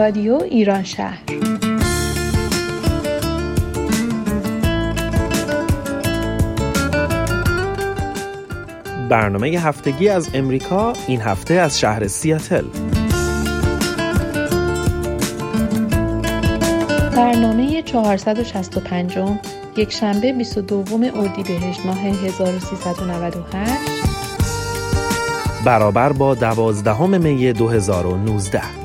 رادیو ایران شهر. برنامه هفتگی از امریکا این هفته از شهر سیاتل. برنامه 465 یک شنبه 22 اردیبهشت ماه 1398 برابر با دوازدهم می 2019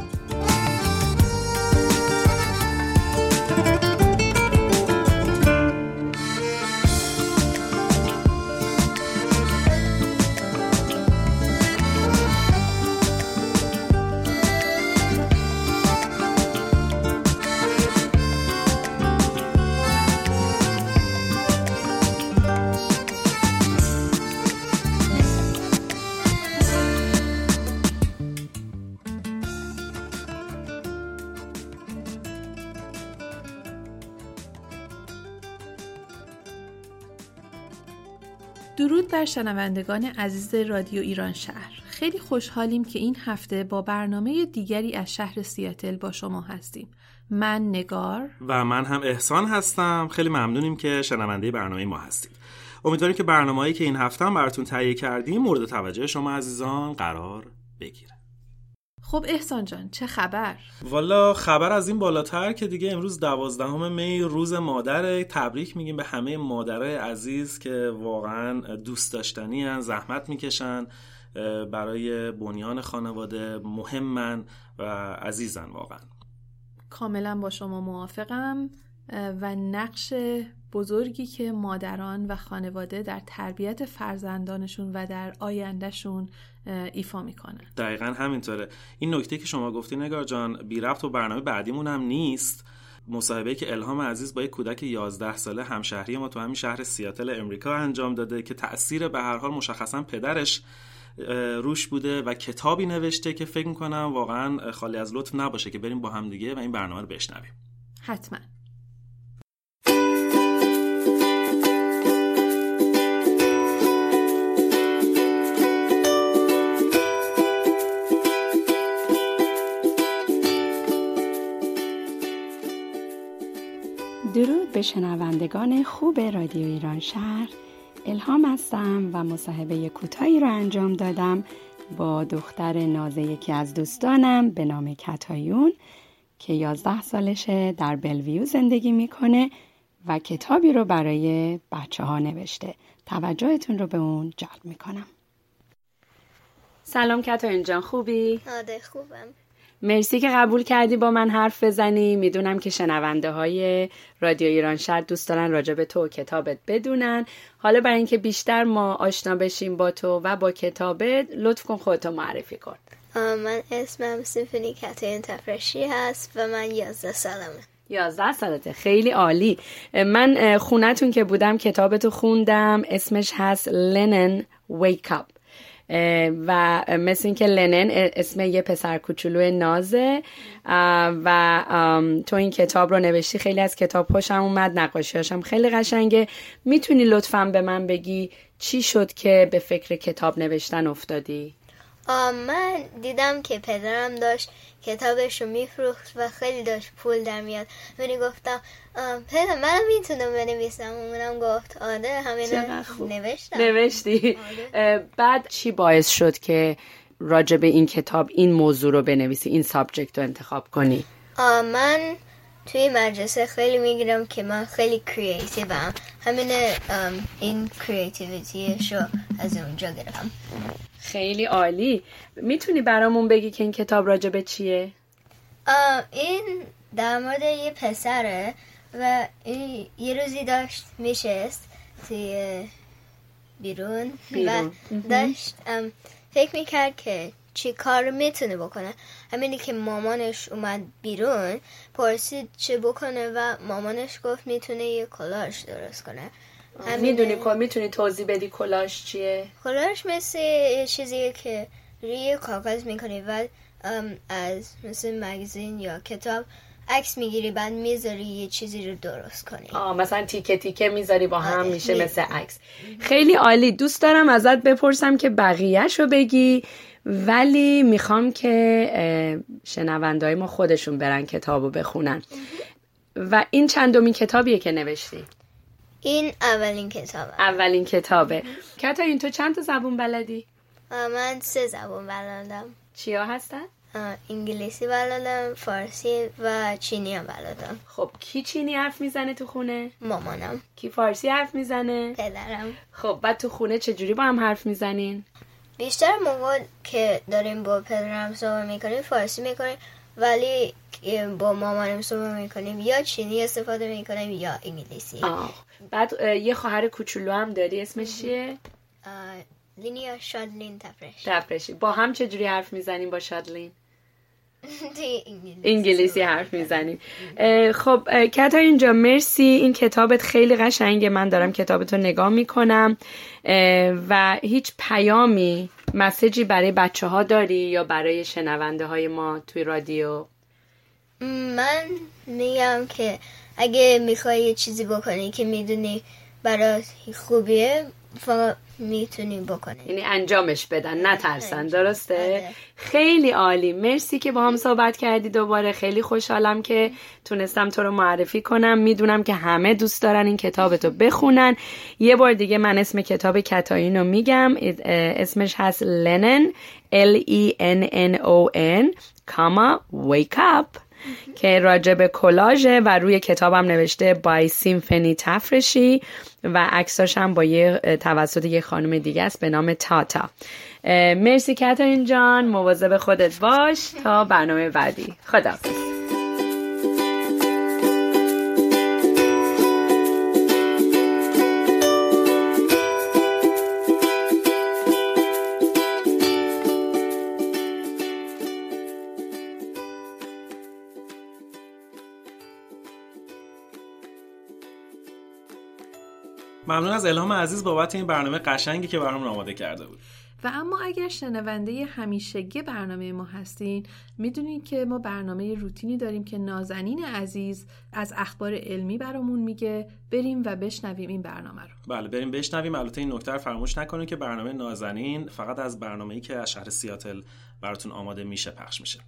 شنوندگان عزیز رادیو ایران شهر. خیلی خوشحالیم که این هفته با برنامه دیگری از شهر سیاتل با شما هستیم. من نگار. و من هم احسان هستم. خیلی ممنونیم که شنونده برنامه ما هستید. امیدواریم که برنامه‌ای که این هفته هم براتون تهیه کردیم مورد توجه شما عزیزان قرار بگیره. خب احسان جان چه خبر؟ والا خبر از این بالاتر که دیگه امروز دوازدهم می روز مادر تبریک میگیم به همه مادرای عزیز که واقعا دوست داشتنی زحمت می‌کشن برای بنیان خانواده مهمن و عزیزن واقعا کاملا با شما موافقم و نقش بزرگی که مادران و خانواده در تربیت فرزندانشون و در آیندهشون ایفا می‌کنن. دقیقا همینطوره. این نکته که شما گفتی نگار جان بی رفت و برنامه بعدیمون هم نیست. مصاحبه که الهام عزیز با یک کودک 11 ساله همشهری ما تو همین شهر سیاتل امریکا انجام داده که تاثیر به هر حال مشخصا پدرش روش بوده و کتابی نوشته که فکر می‌کنم واقعا خالی از لطف نباشه که بریم با هم دیگه و این برنامه رو بشنویم. حتما. به شنوندگان خوب رادیو ایران شهر الهام هستم و مصاحبه کوتاهی رو انجام دادم با دختر نازه یکی از دوستانم به نام کتایون که 11 سالشه در بلویو زندگی می‌کنه و کتابی رو برای بچه ها نوشته. توجهتون رو به اون جلب می‌کنم. سلام کتایون جان خوبی؟ آده خوبم. مرسی که قبول کردی با من حرف بزنی. می‌دونم که شنونده های رادیو ایران شهر دوست دارن راجع به تو و کتابت بدونن. حالا برای اینکه بیشتر ما آشنا بشیم با تو و با کتابت لطف کن خودتو معرفی کن. من اسمم سیمفونی کتاین تفرشی هست و من یازده سالمه. یازده سالته. خیلی عالی. من خونتون که بودم کتابتو خوندم. اسمش هست لنن ویک اپ. و مثل اینکه لنن اسم یه پسر کوچولو نازه. و تو این کتاب رو نوشتی. خیلی از کتاب خوشم اومد نقاشی هاشم خیلی قشنگه. می‌تونی لطفا به من بگی چی شد که به فکر کتاب نوشتن افتادی؟ من دیدم که پدرم داشت کتابش رو میفروخت و خیلی داشت پول در میاد. منی گفتم پدر منم می‌تونم بنویسم. اونم گفت آده همین نوشتم. نوشتی. بعد چی باعث شد که راجع به این کتاب این موضوع رو بنویسی این subject رو انتخاب کنی؟ من توی مدرسه خیلی می‌گیرم که من خیلی creative م همین این creativity ش رو از اونجا گرفتم خیلی عالی می‌تونی برامون بگی که این کتاب راجع به چیه؟ این در مورد یه پسره و یه روزی داشت میشست توی بیرون, بیرون. و داشت فکر می‌کرد که چی کار می‌تونه بکنه همینی که مامانش اومد بیرون پرسید چه بکنه و مامانش گفت می‌تونه یه کلاش درست کنه. می‌دونی که می‌تونی توضیح بدی کلاش چیه؟ کلاش مثل یه چیزیه که روی کاغذ می‌کنی و از مثل مگزین یا کتاب عکس می‌گیری بعد می‌ذاری یه چیزی رو درست کنی. آه مثلا تیکه تیکه می‌ذاری با هم میشه مثل عکس. خیلی عالی. دوست دارم ازت بپرسم که بقیهش رو بگی ولی می‌خوام که شنوندهای ما خودشون برن کتاب رو بخونن. و این چندمین کتابیه که نوشتی؟ این اولین کتابه اولین کتابه. کتا این تو چند تا زبون بلدی؟ من سه زبون بلدم. چیا هستن؟ انگلیسی بلدم فارسی و چینی هم بلدم خب کی چینی حرف می‌زنه تو خونه؟ مامانم کی فارسی حرف می‌زنه؟ پدرم خب بعد تو خونه چجوری با هم حرف می‌زنین؟ بیشتر موقع که داریم با پدرم صحبت می‌کنیم فارسی می‌کنیم ولی با مامانم صحبت می‌کنیم یا چینی استفاده می‌کنیم یا انگلیسی آه. بعد یه خواهر کوچولو هم داری اسمش چیه؟ لینیا شادلین تفرش تفرشی با هم چجوری حرف می‌زنیم با شادلین؟ انگلیسی, انگلیسی حرف می‌زنیم خب کتا اینجا مرسی. این کتابت خیلی قشنگه من دارم کتابت رو نگاه می‌کنم. و هیچ پیامی مسیجی برای بچه ها داری یا برای شنونده های ما توی رادیو؟ من میگم که اگه می‌خوای یه چیزی بکنی که می‌دونی برای خوبیه فقط می‌تونیم بکنیم. یعنی انجامش بدن نترسن درسته؟ آره. خیلی عالی. مرسی که با هم صحبت کردی دوباره. خیلی خوشحالم که تونستم تو رو معرفی کنم. می‌دونم که همه دوست دارن این کتاب تو بخونن. یه بار دیگه من اسم کتاب کتاین رو میگم اسمش هست لنن L E N N O N. کاما Wake Up. که راجع به کلاژه و روی کتابم نوشته بای سیمفنی تفرشی و عکساش هم با یه توسط یه خانم دیگه است به نام تاتا. مرسی کترین جان مواظب خودت باش تا برنامه بعدی. خدا ممنون از الهام عزیز بابت این برنامه قشنگی که برام آماده کرده بود. و اما اگر شنونده همیشگی برنامه ما هستین می‌دونید که ما برنامه روتینی داریم که نازنین عزیز از اخبار علمی برامون میگه. بریم و بشنویم این برنامه رو. بله بریم بشنویم. البته این نکته فراموش نکنید که برنامه نازنین فقط از برنامه‌ای که از شهر سیاتل براتون آماده میشه پخش میشه.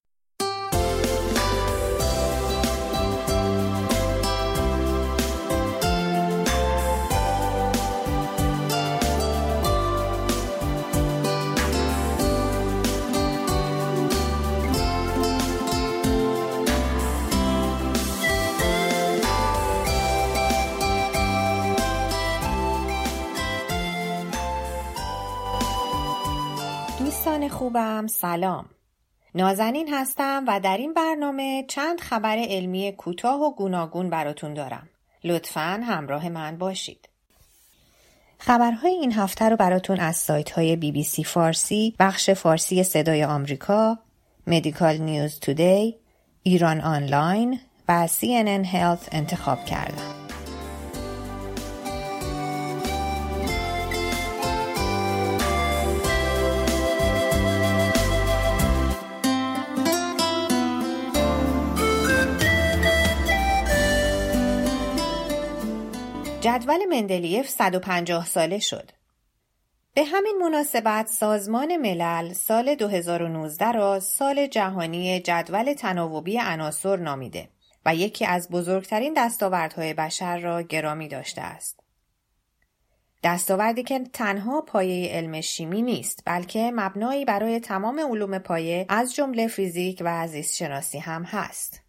خوبم سلام. نازنین هستم و در این برنامه چند خبر علمی کوتاه و گوناگون براتون دارم. لطفا همراه من باشید. خبرهای این هفته رو براتون از سایت های بی بی سی فارسی، بخش فارسی صدای آمریکا، مدیکال نیوز تودی، ایران آنلاین و CNN Health انتخاب کردم. جدول مندلیف 150 ساله شد. به همین مناسبت سازمان ملل سال 2019 را سال جهانی جدول تناوبی عناصر نامیده و یکی از بزرگترین دستاوردهای بشر را گرامی داشته است. دستاوردی که تنها پایه علم شیمی نیست بلکه مبنایی برای تمام علوم پایه از جمله فیزیک و زیست شناسی هم هست.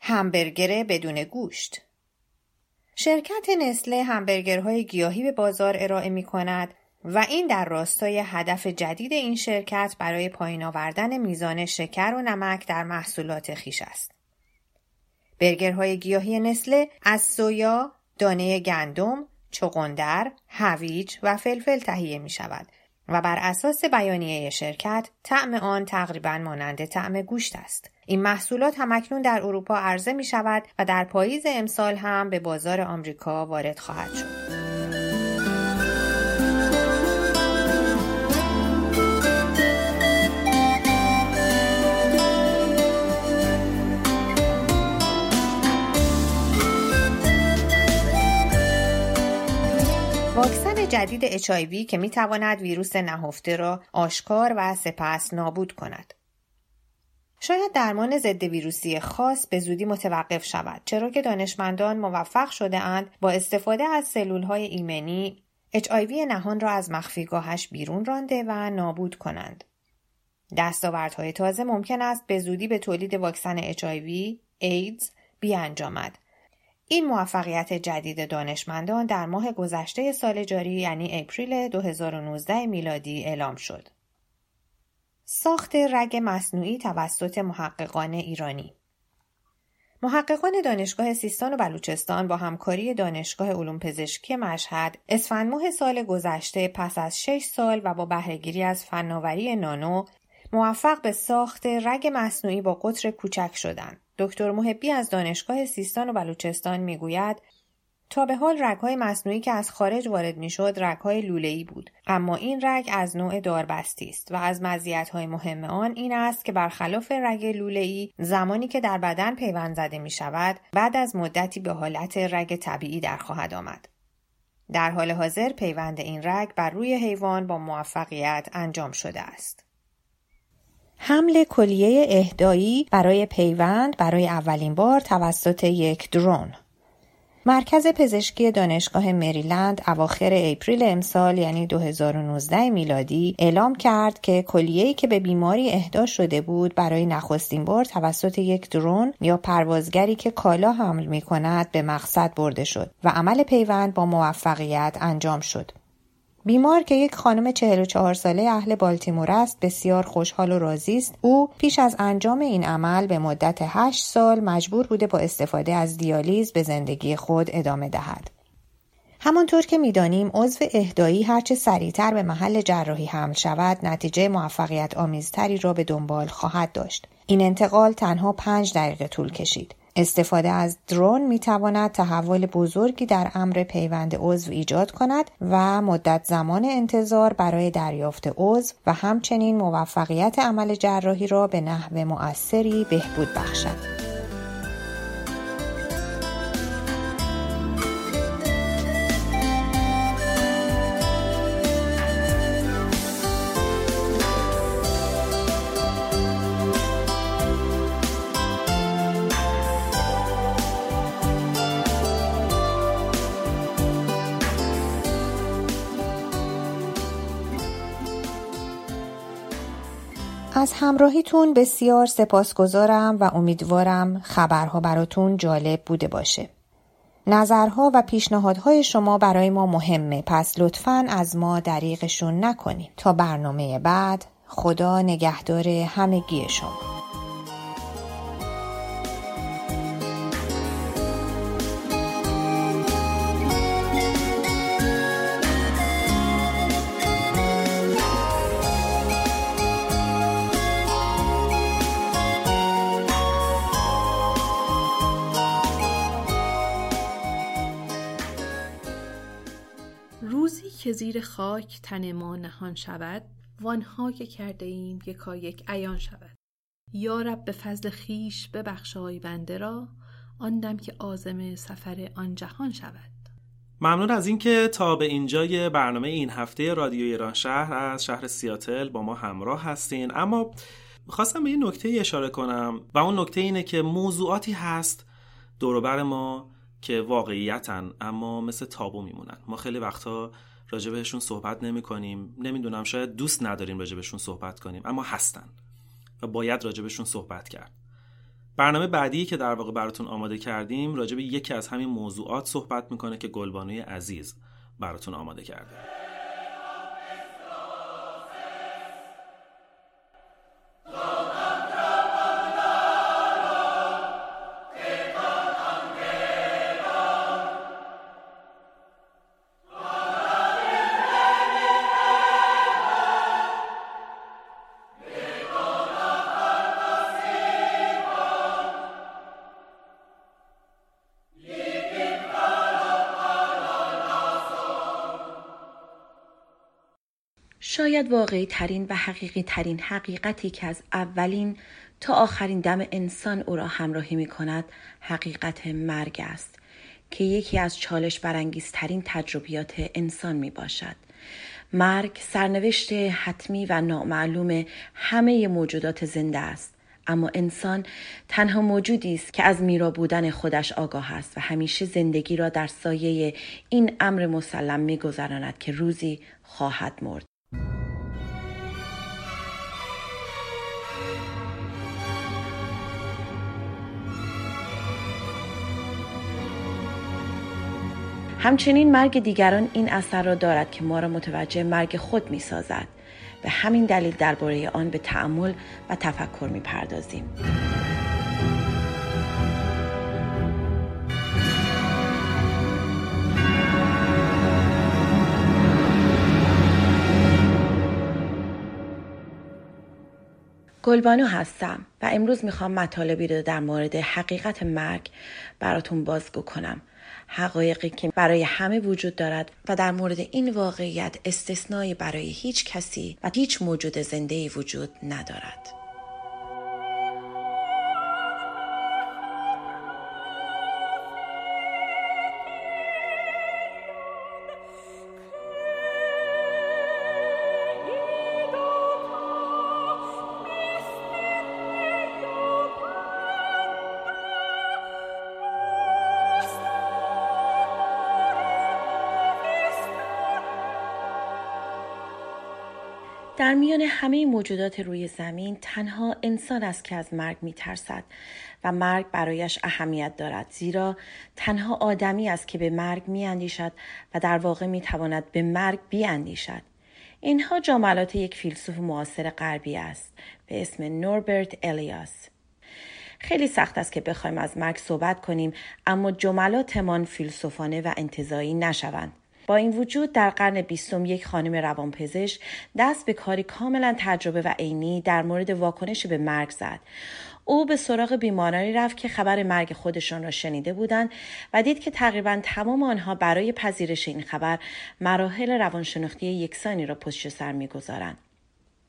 همبرگر بدون گوشت شرکت نسله همبرگرهای گیاهی به بازار ارائه می کند و این در راستای هدف جدید این شرکت برای پایین آوردن میزان شکر و نمک در محصولات خیش است. برگرهای گیاهی نسله از سویا، دانه گندم، چغندر، هویج و فلفل تهیه می شود و بر اساس بیانیه شرکت طعم آن تقریبا مانند طعم گوشت است. این محصولات همکنون در اروپا عرضه می شود و در پاییز امسال هم به بازار آمریکا وارد خواهد شد. جدید HIV که می تواند ویروس نهفته را آشکار و سپس نابود کند. شاید درمان ضد ویروسی خاص به زودی متوقف شود چرا که دانشمندان موفق شده اند با استفاده از سلول های ایمنی HIV نهان را از مخفیگاهش بیرون رانده و نابود کنند. دستاوردهای تازه ممکن است به زودی به تولید واکسن HIV، ایدز بیانجامد. این موفقیت جدید دانشمندان در ماه گذشته سال جاری یعنی اپریل 2019 میلادی اعلام شد. ساخت رگ مصنوعی توسط محققان ایرانی محققان دانشگاه سیستان و بلوچستان با همکاری دانشگاه علوم پزشکی مشهد اسفند ماه سال گذشته پس از 6 سال و با بهرهگیری از فناوری نانو موفق به ساخت رگ مصنوعی با قطر کوچک شدند. دکتر محبی از دانشگاه سیستان و بلوچستان می‌گوید تا به حال رگهای مصنوعی که از خارج وارد می‌شد رگهای لوله‌ای بود. اما این رگ از نوع داربستی است و از مزیت‌های مهم آن این است که برخلاف رگ لوله‌ای زمانی که در بدن پیوند زده می شود بعد از مدتی به حالت رگ طبیعی در خواهد آمد. در حال حاضر پیوند این رگ بر روی حیوان با موفقیت انجام شده است. حمل کلیه اهدایی برای پیوند برای اولین بار توسط یک درون مرکز پزشکی دانشگاه مریلند اواخر اپریل امسال یعنی 2019 میلادی اعلام کرد که کلیه‌ای که به بیماری اهدا شده بود برای نخستین بار توسط یک درون یا پروازگری که کالا حمل می کند به مقصد برده شد و عمل پیوند با موفقیت انجام شد. بیمار که یک خانم 44 ساله اهل بالتیمور است بسیار خوشحال و راضی است. او پیش از انجام این عمل به مدت 8 سال مجبور بوده با استفاده از دیالیز به زندگی خود ادامه دهد. همانطور که می‌دانیم عضو اهدایی هرچه سریعتر به محل جراحی حمل شود نتیجه موفقیت آمیزتری را به دنبال خواهد داشت. این انتقال تنها پنج دقیقه طول کشید. استفاده از درون می تواند تحول بزرگی در امر پیوند عضو ایجاد کند و مدت زمان انتظار برای دریافت عضو و همچنین موفقیت عمل جراحی را به نحو مؤثری بهبود بخشد. از همراهیتون بسیار سپاسگزارم و امیدوارم خبرها براتون جالب بوده باشه. نظرها و پیشنهادهای شما برای ما مهمه. پس لطفا از ما دریغشون نکنید تا برنامه بعد خدا نگهدار همگی شما. که زیر خاک تن ما نهان شود وانها که کرده ایم یکا یک عیان شود. یارب به فضل خیش ببخشای بنده را آن دم که آزم سفر آن جهان شود. ممنون از اینکه تا به اینجای برنامه این هفته رادیو ایران شهر از شهر سیاتل با ما همراه هستین. اما خواستم به یه نکته اشاره کنم و اون نکته اینه که موضوعاتی هست دوروبر ما که واقعیتن اما مثل تابو میمونن. ما خیلی وقتا راجع بهشون صحبت نمی کنیم نمی‌دونم شاید دوست نداریم راجع بهشون صحبت کنیم اما هستن و باید راجع بهشون صحبت کرد. برنامه بعدی که در واقع براتون آماده کردیم راجع به یکی از همین موضوعات صحبت می‌کنه که گلبانوی عزیز براتون آماده کرده. شاید واقعی ترین و حقیقی ترین حقیقتی که از اولین تا آخرین دم انسان او را همراهی می کند حقیقت مرگ است که یکی از چالش برانگیزترین تجربیات انسان می باشد. مرگ سرنوشت حتمی و نامعلوم همه موجودات زنده است. اما انسان تنها موجودی است که از میرا بودن خودش آگاه است و همیشه زندگی را در سایه این امر مسلم میگذراند که روزی خواهد مرد همچنین مرگ دیگران این اثر را دارد که ما را متوجه مرگ خود می سازد. به همین دلیل درباره آن به تعمل و تفکر می پردازیم. گلبانو هستم و امروز می‌خوام مطالبی رو در مورد حقیقت مرگ براتون بازگو کنم حقایقی که برای همه وجود دارد و در مورد این واقعیت استثنایی برای هیچ کسی و هیچ موجود زنده وجود ندارد. در میان همه موجودات روی زمین تنها انسان است که از مرگ می ترسد و مرگ برایش اهمیت دارد زیرا تنها آدمی است که به مرگ می اندیشد و در واقع می تواند به مرگ بیاندیشد. اینها جملات یک فیلسوف معاصر غربی است به اسم نوربرت الیاس. خیلی سخت است که بخوایم از مرگ صحبت کنیم اما جملاتمان فیلسوفانه و انتظایی نشوند. با این وجود در قرن بیستم یک خانم روانپزشک دست به کاری کاملا تجربه و عینی در مورد واکنش به مرگ زد. او به سراغ بیمارانی رفت که خبر مرگ خودشان را شنیده بودند و دید که تقریبا تمام آنها برای پذیرش این خبر مراحل روانشناختی یکسانی را پشت سر می‌گذارند.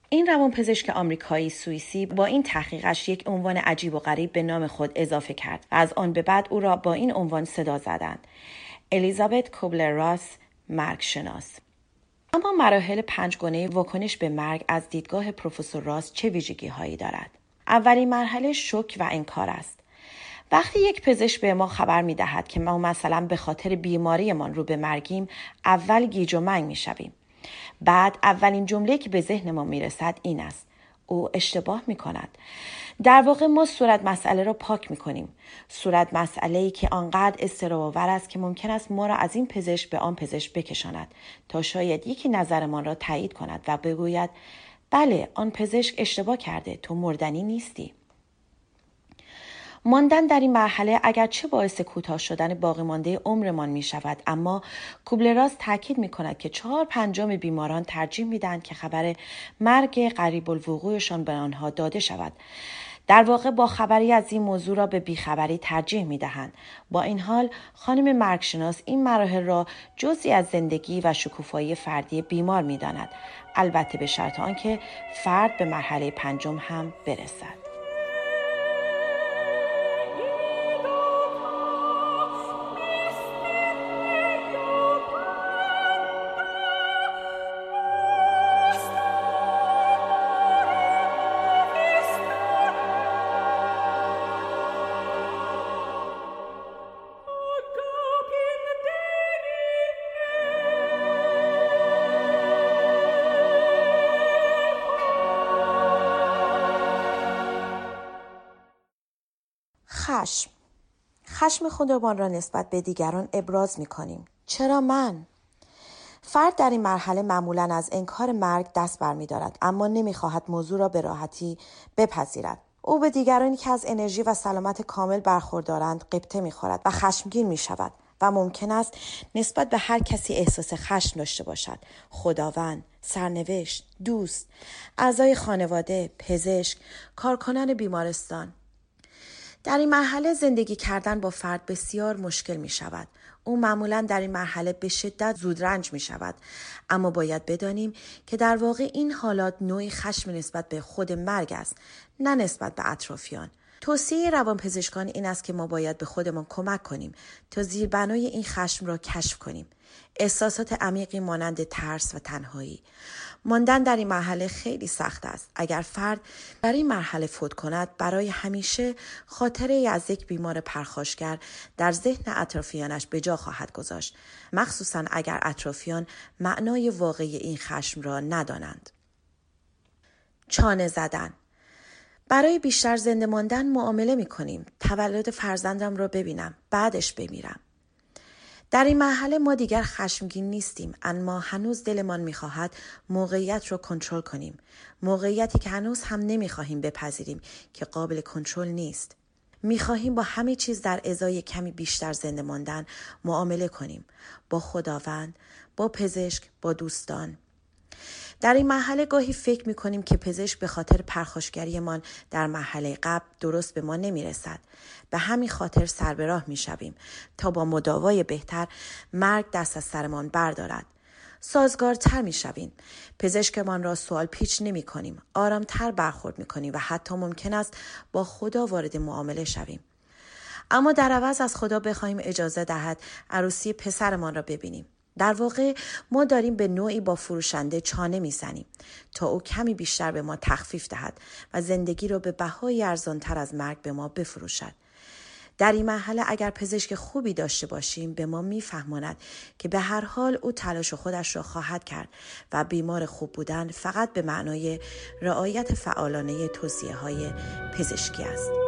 این روانپزشک آمریکایی سوئیسی با این تحقیقش یک عنوان عجیب و غریب به نام خود اضافه کرد. و از آن به بعد او را با این عنوان صدا زدند. الیزابت کوبلر راس مرگ شناس اما مراحل پنجگانه واکنش به مرگ از دیدگاه پروفسور راس چه ویژگی هایی دارد اولین مرحله شک و انکار است وقتی یک پزشک به ما خبر می دهد که ما مثلا به خاطر بیماریمان رو به مرگیم اول گیج و منگ می شویم. بعد اولین جمله که به ذهن ما می رسد این است او اشتباه می کند. در واقع ما صورت مسئله را پاک می کنیم. صورت مسئله ای که آنقدر استراباور است که ممکن است ما را از این پزشک به آن پزشک بکشاند تا شاید یکی نظرمان را تایید کند و بگوید بله آن پزشک اشتباه کرده تو مردنی نیستی. ماندن در این مرحله اگرچه باعث کوتاه شدن باقی مانده عمرمان می شود اما کوبلراس تاکید می کند که چهار پنجم بیماران ترجیح می دهند که خبر مرگ قریب الوقوعشان به آنها داده شود در واقع با خبری از این موضوع را به بیخبری ترجیح می دهند. با این حال خانم مرگشناس این مراحل را جزی از زندگی و شکوفایی فردی بیمار می داند. البته به شرط آنکه فرد به مرحله پنجم هم برسد. خشم خودمان را نسبت به دیگران ابراز می کنیم. چرا من؟ فرد در این مرحله معمولا از انکار مرگ دست برمیدارد اما نمی‌خواهد موضوع را به راحتی بپذیرد او به دیگرانی که از انرژی و سلامت کامل برخوردارند قبطه می‌خورد و خشمگین می شود و ممکن است نسبت به هر کسی احساس خشم داشته باشد خداوند سرنوشت دوست اعضای خانواده پزشک کارکنان بیمارستان در این مرحله زندگی کردن با فرد بسیار مشکل می شود. او معمولا در این مرحله به شدت زودرنج می شود. اما باید بدانیم که در واقع این حالات نوعی خشم نسبت به خود مرگ است نه نسبت به اطرافیان. توصیه روانپزشکان این است که ما باید به خودمان کمک کنیم تا زیربنای این خشم را کشف کنیم. احساسات عمیقی مانند ترس و تنهایی. ماندن در این مرحله خیلی سخت است. اگر فرد در این مرحله فوت کند برای همیشه خاطره از یک بیمار پرخاشگر در ذهن اطرافیانش به جا خواهد گذاشت. مخصوصا اگر اطرافیان معنای واقعی این خشم را ندانند. چانه زدن برای بیشتر زنده ماندن معامله می کنیم. تولد فرزندم را ببینم. بعدش بمیرم. در این مرحله ما دیگر خشمگین نیستیم اما هنوز دلمان می‌خواهد موقعیت را کنترل کنیم. موقعیتی که هنوز هم نمی‌خواهیم بپذیریم که قابل کنترل نیست. می‌خواهیم با همه چیز در ازای کمی بیشتر زنده ماندن معامله کنیم. با خداوند با پزشک با دوستان. در این مرحله گاهی فکر می کنیم که پزشک به خاطر پرخاشگریمان در مرحله قبل درست به ما نمی رسد. به همین خاطر سر به راه می شویم تا با مداوای بهتر مرگ دست از سرمان بردارد. سازگارتر می شویم. پزشکمان را سوال پیچ نمی کنیم. آرامتر برخورد می کنیم و حتی ممکن است با خدا وارد معامله شویم. اما در عوض از خدا بخواهیم اجازه دهد عروسی پسرمان را ببینیم. در واقع ما داریم به نوعی با فروشنده چانه می‌زنیم تا او کمی بیشتر به ما تخفیف دهد و زندگی را به بهای ارزانتر از مرگ به ما بفروشد. در این مرحله اگر پزشک خوبی داشته باشیم به ما میفهماند که به هر حال او تلاش خودش را خواهد کرد و بیمار خوب بودن فقط به معنای رعایت فعالانه توصیه های پزشکی است.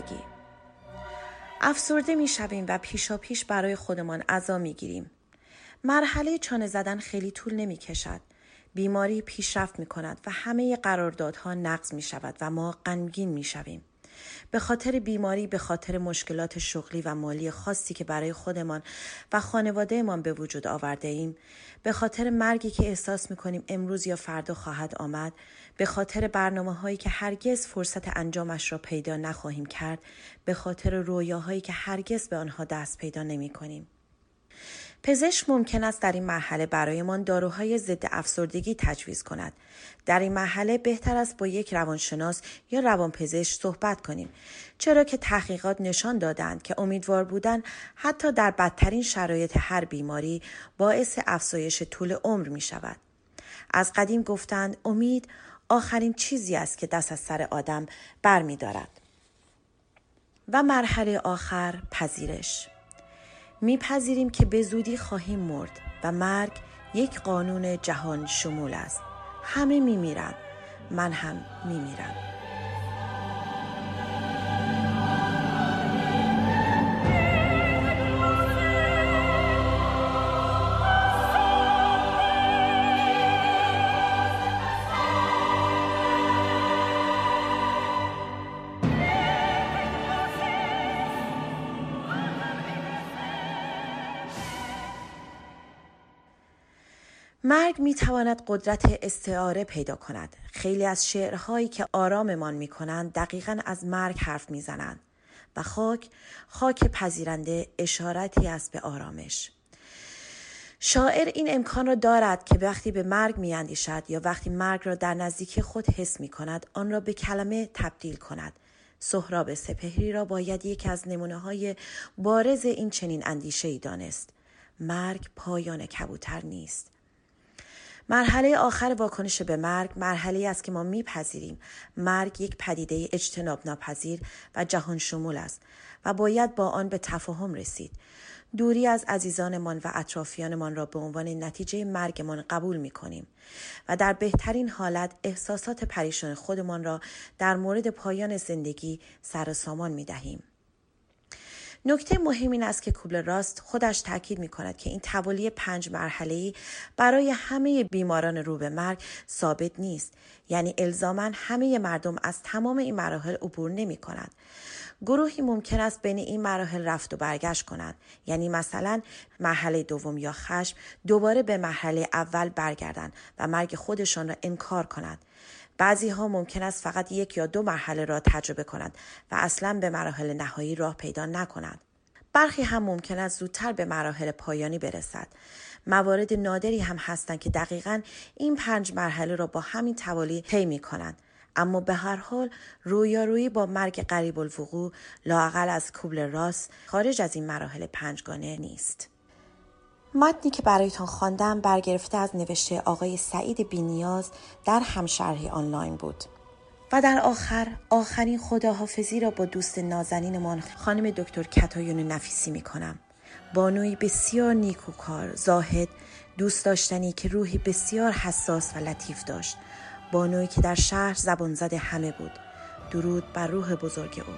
افسردگی افسرده می شویم و پیشا پیش برای خودمان عذا می گیریم. مرحله چانه زدن خیلی طول نمی کشد. بیماری پیشرفت می کند و همه قراردادها نقض می شود و ما غمگین می شویم. به خاطر بیماری به خاطر مشکلات شغلی و مالی خاصی که برای خودمان و خانوادهمان به وجود آورده ایم. به خاطر مرگی که احساس می کنیم امروز یا فردا خواهد آمد. به خاطر برنامه هایی که هرگز فرصت انجامش را پیدا نخواهیم کرد. به خاطر رویاهایی که هرگز به آنها دست پیدا نمی کنیم. پزشک ممکن است در این مرحله برایمان داروهای ضد افسردگی تجویز کند. در این مرحله بهتر است با یک روانشناس یا روانپزشک صحبت کنیم چرا که تحقیقات نشان دادند که امیدوار بودن حتی در بدترین شرایط هر بیماری باعث افزایش طول عمر می شود. از قدیم گفتند امید آخرین چیزی است که دست از سر آدم بر می دارد. و مرحله آخر پذیرش میپذیریم که به زودی خواهیم مرد و مرگ یک قانون جهان شمول است. همه میمیرند من هم میمیرم. مرگ می تواند قدرت استعاره پیدا کند. خیلی از شعرهایی که آراممان می کنند دقیقا از مرگ حرف می زنند. و خاک خاک پذیرنده اشارتی است به آرامش. شاعر این امکان را دارد که وقتی به مرگ می اندیشد یا وقتی مرگ را در نزدیکی خود حس می کند آن را به کلمه تبدیل کند. سهراب سپهری را باید یکی از نمونه های بارز این چنین اندیشه ای دانست. مرگ پایان کبوتر نیست. مرحله آخر واکنش به مرگ مرحله است که ما میپذیریم مرگ یک پدیده اجتناب ناپذیر و جهان شمول است و باید با آن به تفاهم رسید دوری از عزیزانمان و اطرافیانمان را به عنوان نتیجه مرگمان قبول می کنیم و در بهترین حالت احساسات پریشان خودمان را در مورد پایان زندگی سر سامان می دهیم. نکته مهم این است که کوبل راست خودش تاکید می کند که این توالی پنج مرحله برای همه بیماران رو به مرگ ثابت نیست. یعنی الزاما همه مردم از تمام این مراحل عبور نمی کند گروهی ممکن است بین این مراحل رفت و برگشت کنند. یعنی مثلا مرحله دوم یا خشم دوباره به مرحله اول برگردند و مرگ خودشان را انکار کنند. بعضی ها ممکن است فقط یک یا دو مرحله را تجربه کنند و اصلا به مراحل نهایی راه پیدا نکنند. برخی هم ممکن است زودتر به مراحل پایانی برسد. موارد نادری هم هستند که دقیقا این پنج مرحله را با همین توالی طی می کنند. اما به هر حال رویارویی با مرگ قریب الوقوع لاقل از کوبل راس خارج از این مراحل پنجگانه نیست. متنی که برایتان خواندم برگرفته از نوشته آقای سعید بینیاز در همشرحی آنلاین بود و در آخر آخرین خداحافظی را با دوست نازنینمان خانم دکتر کتایون نفیسی می کنم. بانوی بسیار نیکوکار، زاهد، دوست داشتنی که روحی بسیار حساس و لطیف داشت. بانوی که در شهر زبان زده همه بود. درود بر روح بزرگ او.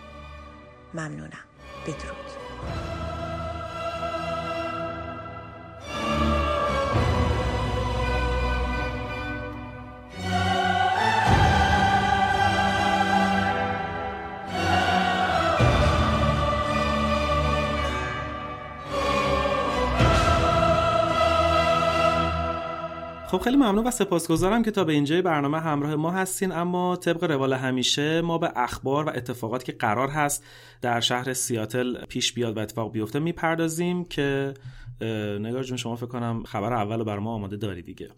ممنونم. بدرود. خب خیلی ممنون و سپاسگزارم که تا به اینجای برنامه همراه ما هستین. اما طبق روال همیشه ما به اخبار و اتفاقاتی که قرار هست در شهر سیاتل پیش بیاد و اتفاق بیفته می‌پردازیم که نگار جون شما فکر کنم خبر اول رو بر ما آماده داری دیگه.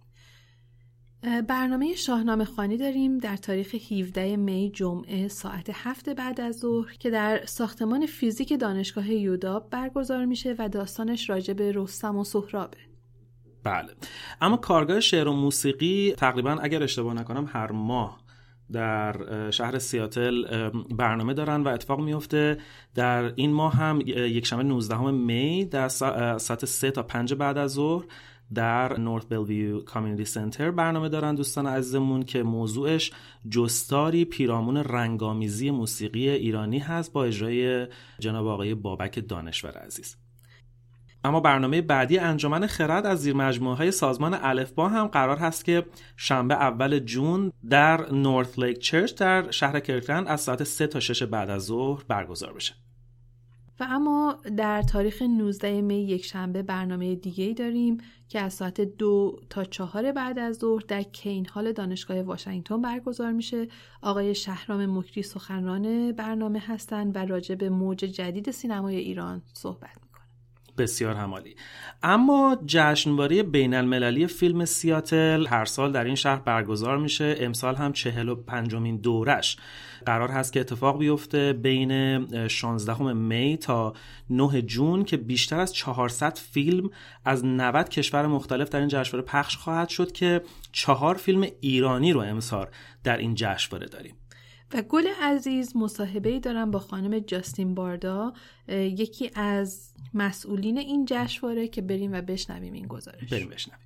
برنامه شاهنامه خانی داریم در تاریخ 17 می جمعه ساعت هفت بعد از ظهر که در ساختمان فیزیک دانشگاه یوداب برگزار میشه و داستانش راجع به رستم و سهرابه. بله. اما کارگاه شعر و موسیقی تقریبا اگر اشتباه نکنم هر ماه در شهر سیاتل برنامه دارن و اتفاق میفته. در این ماه هم یک شنبه 19 می در ساعت 3 تا 5 بعد از ظهر در نورت بلویو کامیونیتی سنتر برنامه دارن دوستان عزیزمون که موضوعش جستاری پیرامون رنگامیزی موسیقی ایرانی هست با اجرای جناب آقای بابک دانشور عزیز. اما برنامه بعدی انجمن خرد از زیر مجموعه های سازمان الفبا هم قرار هست که شنبه اول جون در نورث لیک چرچ در شهر کرکلند از ساعت 3 تا 6 بعد از ظهر برگزار بشه. و اما در تاریخ 19 می یک شنبه برنامه دیگه ای داریم که از ساعت دو تا چهار بعد از ظهر در کین هال دانشگاه واشنگتن برگزار میشه. آقای شهرام مکری سخنران برنامه هستند و راجع به موج جدید سینمای ایران صحبت بسیار همالی. اما جشنواره بین المللی فیلم سیاتل هر سال در این شهر برگزار میشه. امسال هم چهل و پنجمین دورش. قرار هست که اتفاق بیفته بین 16 می تا 9 جون که بیشتر از 400 فیلم از 90 کشور مختلف در این جشنواره پخش خواهد شد که چهار فیلم ایرانی رو امسال در این جشنواره داریم. و گل عزیز مصاحبه ای دارم با خانم جاستین باردا. یکی از مسئولین این جشنواره که بریم و بشنویم این گزارش. بریم بشنویم.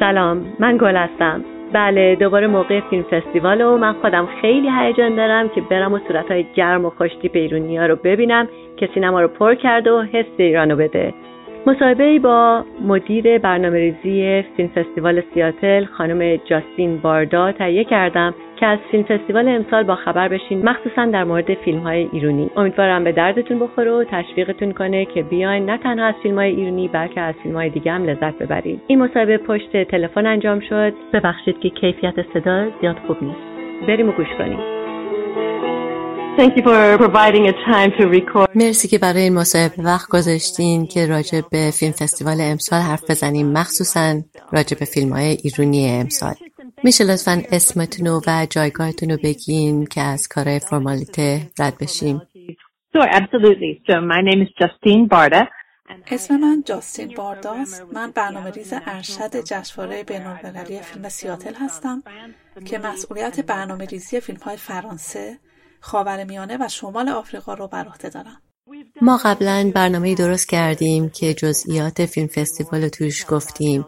سلام من گل هستم. بله دوباره موقع فیلم فستیوال و من خودم خیلی هیجان دارم که برم و صورتهای گرم و خوشتی ایرونی ها رو ببینم که سینما رو پر کرده و حس ایرانو بده. مصاحبه با مدیر برنامه ریزی فیلم فستیوال سیاتل خانم جاستین باردا تهیه کردم که از فیلم فستیوال امسال با خبر بشین مخصوصا در مورد فیلم های ایرونی. امیدوارم به دردتون بخوره و تشویقتون کنه که بیاین نه تنها از فیلم های ایرونی بلکه از فیلم های دیگه هم لذت ببرید این مصاحبه پشت تلفن انجام شد. ببخشید که کیفیت صدا زیاد خوب نیست. بریم و گوش کنیم. Thank you for providing a time to record. مرسی که برای این مصاحبه وقت گذاشتین که راجع به فیلم فستیوال امسال حرف بزنیم مخصوصا راجع به فیلم های ایرونی امسال میشه لطفا اسمتون و جایگاهتون رو بگین که از کار فرمالیته رد بشیم Sure, absolutely. So my name is Justine Barda. اسم من جاستین بارداست من برنامه ریز ارشد جشنواره بینالمللی فیلم سیاتل هستم که مسئولیت برنامه ریزی فیلم های فرانسه خاورمیانه و شمال آفریقا رو بر عهده دارم. ما قبلا برنامه درست کردیم که جزئیات فیلم فستیوال رو توش گفتیم.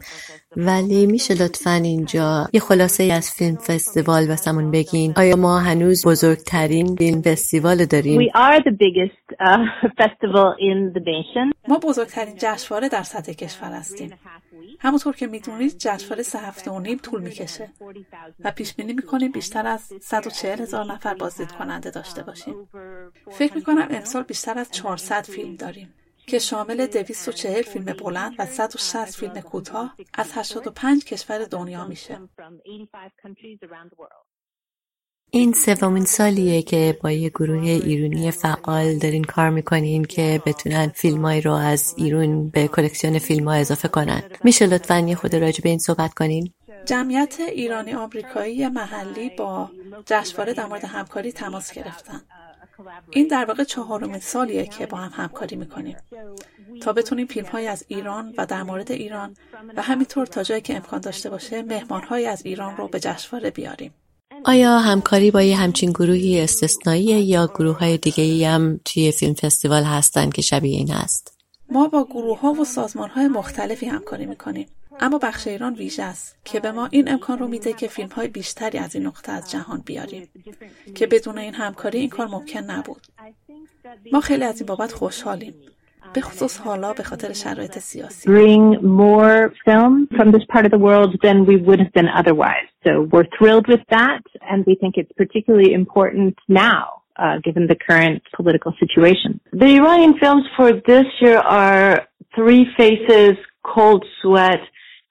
ولی میشه لطفا اینجا یه خلاصه از فیلم فستیوال واسمون بگین. آیا ما هنوز بزرگترین فیلم فستیوال داریم؟ We are the biggest uh, festival in the nation. ما بزرگترین جشنواره در سطح کشور هستیم. همونطور که می‌دونید جشنواره سه هفته و نیم طول می‌کشه و پیش بینی می‌کنیم بیشتر از 140 هزار نفر بازدید کننده داشته باشیم. فکر می‌کنم امسال بیشتر از 400 فیلم داریم که شامل 240 فیلم بلند و 160 فیلم کوتاه از 85 کشور دنیا میشه. این سومین سالیه که با یه گروه ایرونی فعال دارین کار می‌کنین که بتونن فیلمایی رو از ایرون به کلکسیون فیلم ها اضافه کنن. میشه لطفا یه خود راجع به این صحبت کنین؟ جمعیت ایرانی آمریکایی محلی با جشنواره در مورد همکاری تماس گرفتن. این در واقع چهارمین سالیه که با هم همکاری می‌کنیم. تا بتونیم فیلم های از ایران و در مورد ایران و همینطور تا جایی که امکان داشته باشه مهمان های از ایران رو به جشنواره بیاریم. آیا همکاری با یه همچین گروهی استثنایی یا گروه های دیگه هم توی فیلم فستیوال هستن که شبیه این هست؟ ما با گروه ها و سازمان های مختلفی همکاری می‌کنیم. اما بخش ایران ویژه است که به ما این امکان رو میده که فیلم های بیشتری از این نقطه از جهان بیاریم که بدون این همکاری این کار ممکن نبود ما خیلی از این بابت خوشحالیم به خصوص حالا به خاطر شرایط سیاسی bring more film from this part of the world than we would have been otherwise. So we're thrilled with that and we think it's particularly important now uh, given the current political situation. The Iranian films for this year are Three Faces, Cold Sweat,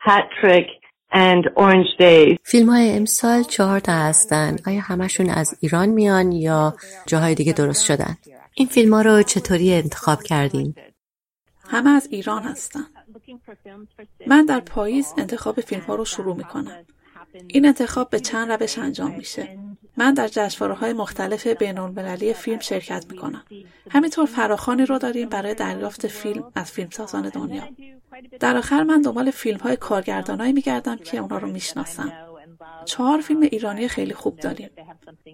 Hat Trick and Orange Days. فیلم های امسال چهار تا هستن آیا همشون از ایران میان یا جاهای دیگه درست شدن؟ این فیلم ها رو چطوری انتخاب کردین؟ همه از ایران هستن من در پاییز انتخاب فیلم ها رو شروع می کنم این انتخاب به چند روش انجام میشه من در جشنواره های مختلف بین فیلم شرکت می کنم همینطور فراخانی رو داریم برای دریافت فیلم از فیلمسازان دنیا در آخر من دنبال فیلم های کارگردانایی میگردم که اونا رو می‌شناسم. چهار فیلم ایرانی خیلی خوب داریم.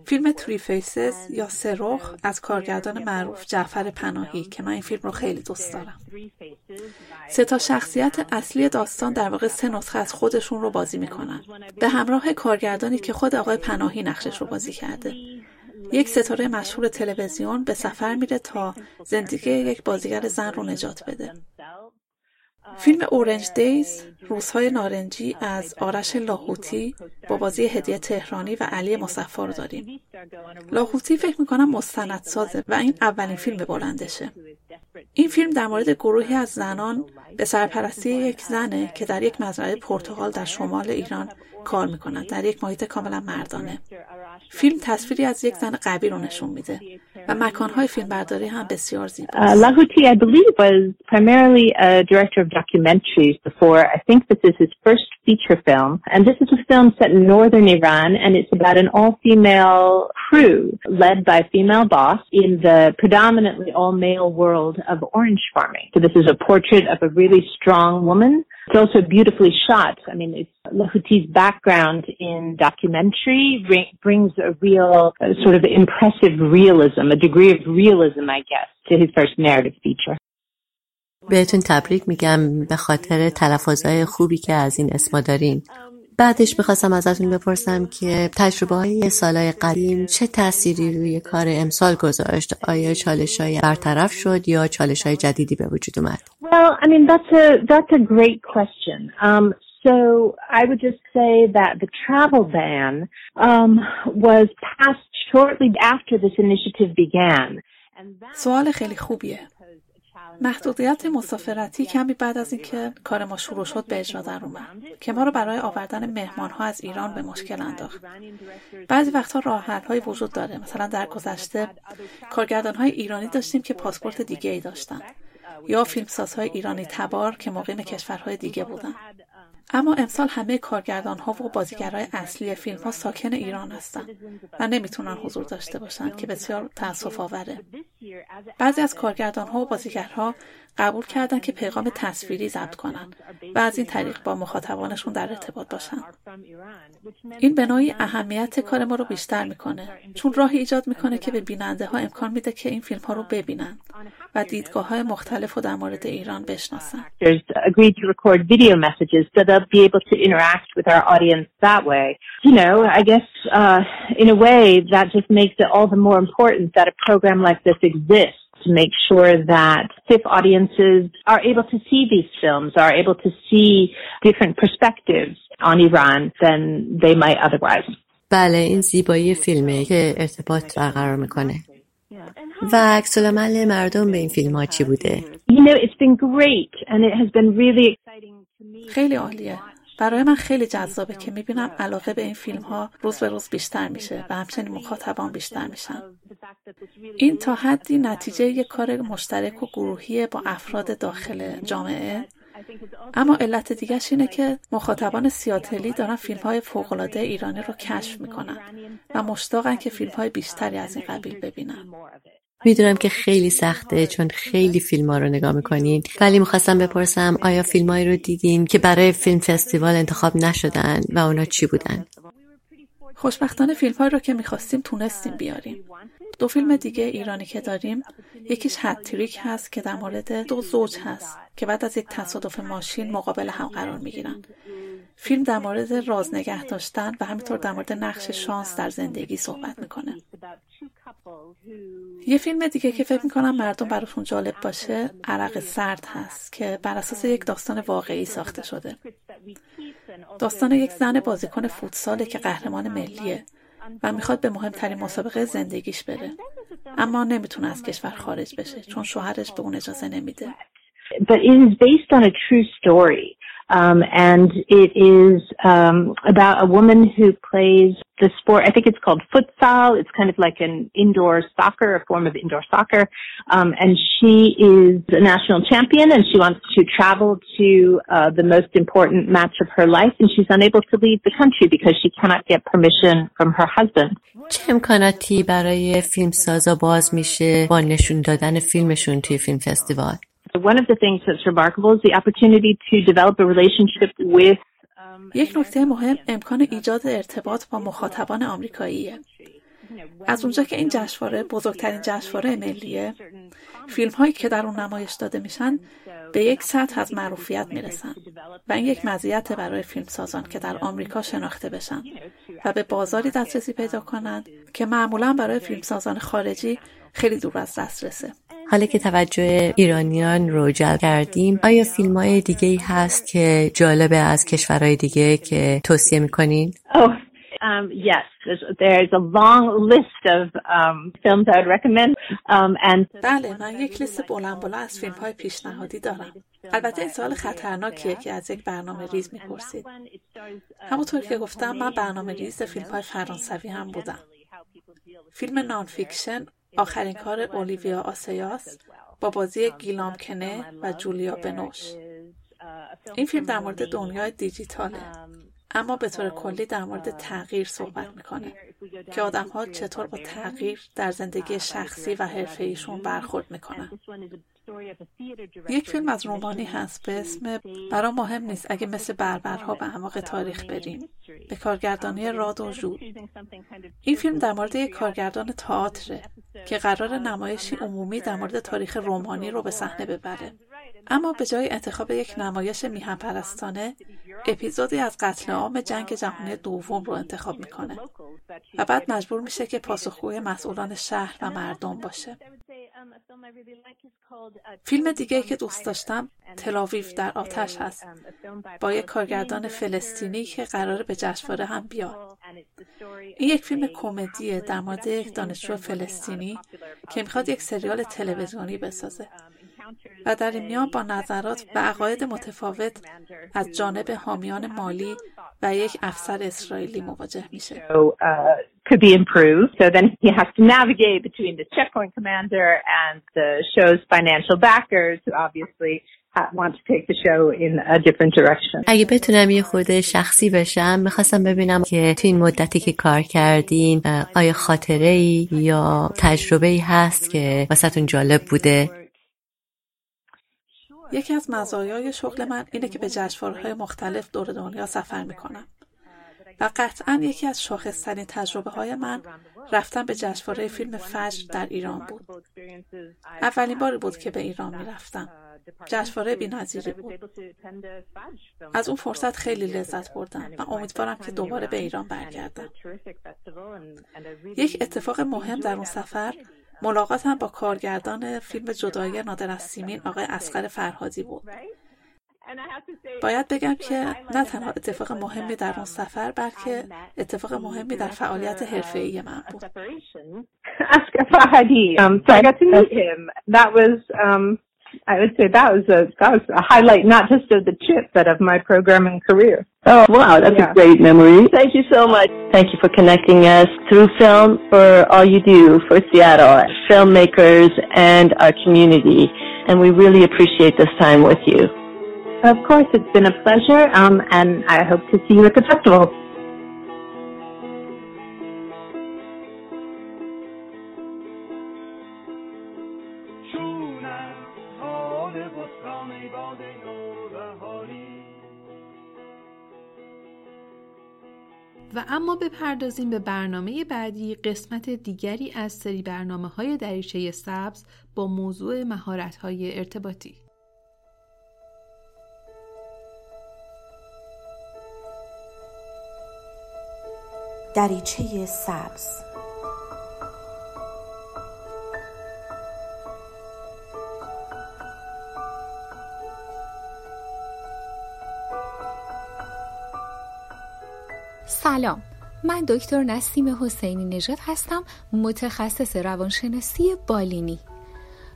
فیلم تری فیسز یا سرخ از کارگردان معروف جعفر پناهی که من این فیلم رو خیلی دوست دارم. سه تا شخصیت اصلی داستان در واقع سه نسخه از خودشون رو بازی می‌کنن. به همراه کارگردانی که خود آقای پناهی نقشش رو بازی کرده. یک ستاره مشهور تلویزیون به سفر میره تا زندگی یک بازیگر زن رو نجات بده. فیلم اورنج دیز روزهای نارنجی از آرش لاهوتی با بازی هدیه تهرانی و علی مصفا رو داریم. لاهوتی فکر می‌کنم مستند سازه و این اولین فیلم بلندشه. این فیلم در مورد گروهی از زنان به سرپرستی یک زنه که در یک مزرعه پرتغال در شمال ایران کار میکنن در یک محیط کاملا مردانه فیلم تصویری از یک زن قوی رو نشون میده و مکانهای فیلم برداری هم بسیار زیبا uh, Lahuti, I believe, was primarily a director of documentaries before. I think this is his first feature film. And this is a film set in northern Iran, and it's about an all-female crew led by a female boss in the predominantly all-male world of orange farming. So this is a portrait of a really strong woman It's also beautifully shot. I mean, it's, Lahuti's background in documentary brings a real a sort of impressive realism, a degree of realism, I guess, to his first narrative feature. بهتون تبریک میگم به خاطر تلفظهای خوبی که از این اسما دارین بعدش می‌خواستم ازتون بپرسم که تجربه های سالهای قدیم چه تأثیری روی کار امسال گذاشت آیا چالش های برطرف شد یا چالش های جدیدی به وجود اومد Well, I mean that's a that's a great question. Um, so I would just say that the travel ban um, was passed shortly after this initiative began. سوال خیلی خوبیه. محدودیت مسافرتی کمی بعد از اینکه کار ما شروع شد به اجرا در اومد که ما رو برای آوردن مهمان ها از ایران به مشکل انداخت. بعضی وقتها راه های وجود داره. مثلا در گذشته کارگردان های ایرانی داشتیم که پاسپورت دیگه ای داشتن یا فیلمسازهای ایرانی تبار که مقیم کشورهای دیگه بودن. اما امسال همه کارگردان ها و بازیگرای اصلی فیلم ها ساکن ایران هستند و نمی‌تونن حضور داشته باشند که بسیار تاسف آوره. بعضی از کارگردان ها و بازیگرها قبول کردن که پیغام تصویری ضبط کنن و از این طریق با مخاطبانشون در ارتباط باشن. این به نوعی اهمیت کار ما رو بیشتر می‌کنه چون راهی ایجاد می‌کنه که به بیننده ها امکان میده که این فیلم ها رو ببینن و دیدگاه های مختلف رو در مورد ایران بشناسن. uh, in a way that just makes it all the more important that a program like this exists to make sure that TIFF audiences are able to see these films, are able to see different perspectives on Iran than they might otherwise. بله این زیبایی فیلمه که ارتباط برقرار می‌کنه. و عکس العمل مردم به این فیلم ها چی بوده؟ خیلی عالیه. برای من خیلی جذابه که می‌بینم علاقه به این فیلم ها روز به روز بیشتر میشه و همچنین مخاطبان بیشتر میشن. این تا حدی نتیجه یک کار مشترک و گروهی با افراد داخل جامعه. اما علت دیگرش اینه که مخاطبان سیاتلی دارن فیلم های فوقلاده ایرانی رو کشف می‌کنن و مشتاقن که فیلم های بیشتری از این قبیل ببینن. می‌دونم که خیلی سخته چون خیلی فیلم ها رو نگاه می‌کنین. ولی می‌خواستم بپرسم آیا فیلم رو دیدین که برای فیلم فستیوال انتخاب نشدن و اونا چی بودن؟ خوشبختانه فیلم های رو که می‌خواستیم تونستیم بیاریم. دو فیلم دیگه ایرانی که داریم یکیش هتریک هست که در مورد دو زوج هست که بعد از یک تصادف ماشین مقابل هم قرار می‌گیرن. فیلم در مورد راز نگه داشتن و همینطور در مورد نقش شانس در زندگی صحبت می‌کنه. یه فیلم دیگه که فکر می‌کنم مردم براشون جالب باشه عرق سرد هست که بر اساس یک داستان واقعی ساخته شده. داستان یک زن بازیکن فوتساله که قهرمان ملیه. و می‌خواد به مهمترین مسابقه زندگیش بره اما نمی‌تونه از کشور خارج بشه چون شوهرش به اون اجازه نمیده But it is based on a true story. Um, and it is um, about a woman who plays the sport. I think it's called futsal. It's kind of like an indoor soccer, a form of indoor soccer. Um, and she is a national champion, and she wants to travel to uh, the most important match of her life, and she's unable to leave the country because she cannot get permission from her husband. چه امکاناتی برای فیلم سازا باز میشه با نشون دادن فیلمشون توی فیلم فستیوال؟ One of the things that's remarkable is the opportunity to develop a relationship with یک نکته مهم امکان ایجاد ارتباط با مخاطبان آمریکاییه. از اونجا که این جشنواره بزرگترین جشنواره ملیه فیلم هایی که در اون نمایش داده میشن به یک سطح از معروفیت می‌رسن و این یک مزیت برای فیلم سازان که در آمریکا شناخته بشن و به بازاری دسترسی پیدا کنند که معمولا برای فیلم سازان خارجی خیلی دور از دسترسه حالا که توجه ایرانیان رو جلب کردیم آیا فیلم های دیگه ای هست که جالبه از کشورهای دیگه که توصیه می‌کنین؟ Oh, um, yes. There's, there's a long list of um, films I would recommend. Um, and بله من یک لیست بلند بلند از فیلم های پیشنهادی دارم البته این سوال خطرناکیه که از یک برنامه ریز می‌پرسید همونطور که گفتم من برنامه ریز فیلم های فرانسوی هم بودم فیلم Non-Fiction آخرین کار اولیویه آسایاس با بازی گیوم کانه و ژولیت بینوش. این فیلم در مورد دنیای دیجیتاله اما به طور کلی در مورد تغییر صحبت می‌کنه که آدم ها چطور با تغییر در زندگی شخصی و حرفه‌ایشون برخورد می‌کنن. یک فیلم از رومانی هست به اسم برام مهم نیست. اگه مثل بربرها به اعماق تاریخ بریم. به کارگردانی راد و ژود این فیلم در مورد یک کارگردان تئاتره که قرار نمایشی عمومی در مورد تاریخ رومانی رو به صحنه ببره. اما به جای انتخاب یک نمایش میهن پرستانه اپیزودی از قتل عام جنگ جهانی دوم رو انتخاب می‌کنه و بعد مجبور میشه که پاسخگوی مسئولان شهر و مردم باشه. فیلم دیگه که دوست داشتم تلاویف در آتش هست. با یک کارگردان فلسطینی که قرار به جشنواره هم بیاد. این یک فیلم کمدیه در مورد یک دانشجو فلسطینی که می‌خواد یک سریال تلویزیونی بسازه. و در این میان با نظرات و عقاید متفاوت از جانب حامیان مالی و یک افسر اسرائیلی مواجه میشه. So, uh, could be improved. So then he has to navigate between the checkpoint commander and the show's financial backers who obviously ha- want to take the show in a different direction. اگه بتونم یه خورده شخصی بشم می‌خواستم ببینم که تو این مدتی که کار کردین آیا خاطره ای یا تجربه ای هست که واسهتون جالب بوده یکی از مزایای شغل من اینه که به جشنواره‌های مختلف دور دنیا سفر می‌کنم. و قطعا یکی از شاخصترین تجربه های من رفتن به جشنواره فیلم فجر در ایران بود. اولین باری بود که به ایران می‌رفتم. جشنواره بی‌نظیری بود. از اون فرصت خیلی لذت بردم و امیدوارم که دوباره به ایران برگردم. یک اتفاق مهم در اون سفر ملاقاتم با کارگردان فیلم جدایی نادر از سیمین آقای اسقر فرهادی بود. باید بگم که نه تنها اتفاق مهمی در اون سفر بلکه اتفاق مهمی در فعالیت حرفه‌ای من بود. Asghar Farhadi, so I got to meet him. That was, I would say that was a that was a highlight not just of the trip but of my programming career. Oh wow, that's yeah. a great memory. Thank you so much. Thank you for connecting us through film for all you do for Seattle filmmakers and our community, and we really appreciate this time with you. Of course, it's been a pleasure, um, and I hope to see you at the festival. بپردازیم به برنامه بعدی قسمت دیگری از سری برنامه های دریچه سبز با موضوع مهارت های ارتباطی. دریچه سبز سلام من دکتر نسیم حسینی نژاد هستم متخصص روانشناسی بالینی.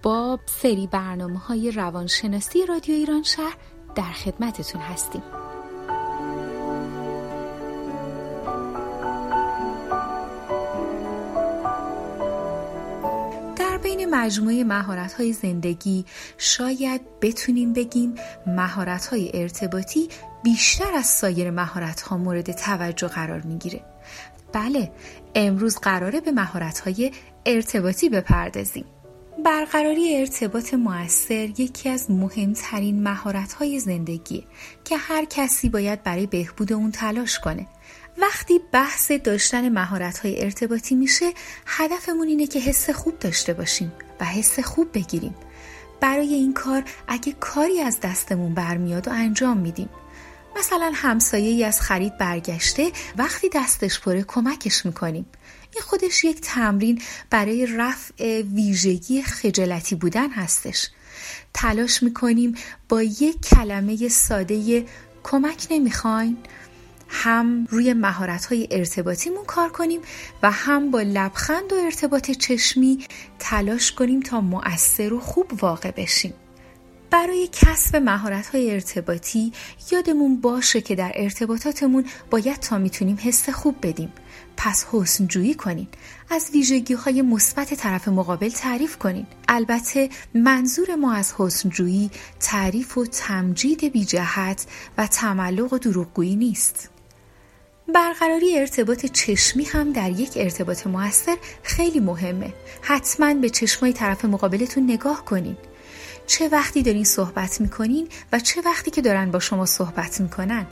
با سری برنامه های روانشناسی رادیو ایران شهر در خدمتتون هستیم. در بین مجموعه مهارت های زندگی شاید بتونیم بگیم مهارت های ارتباطی بیشتر از سایر مهارت ها مورد توجه قرار می‌گیره. بله امروز قراره به مهارت های ارتباطی بپردازیم. برقراری ارتباط موثر یکی از مهمترین مهارت های زندگی که هر کسی باید برای بهبود اون تلاش کنه. وقتی بحث داشتن مهارت های ارتباطی میشه هدفمون اینه که حس خوب داشته باشیم و حس خوب بگیریم. برای این کار اگه کاری از دستمون برمیاد و انجام میدیم. مثلا همسایه ای از خرید برگشته وقتی دستش پره کمکش می‌کنیم. این خودش یک تمرین برای رفع ویژگی خجالتی بودن هستش. تلاش می‌کنیم با یک کلمه ساده کمک نمی‌خواین هم روی مهارت های ارتباطیمون کار کنیم و هم با لبخند و ارتباط چشمی تلاش کنیم تا مؤثر و خوب واقع بشیم. برای کسب مهارت های ارتباطی یادمون باشه که در ارتباطاتمون باید تا می‌تونیم حس خوب بدیم. پس حسن جویی کنین. از ویژگی های مثبت طرف مقابل تعریف کنین. البته منظور ما از حسن جویی تعریف و تمجید بی جهت و تملق و دروغگویی نیست. برقراری ارتباط چشمی هم در یک ارتباط موثر خیلی مهمه. حتما به چشمای طرف مقابلتون نگاه کنین. چه وقتی دارین صحبت می‌کنین و چه وقتی که دارن با شما صحبت می‌کنن.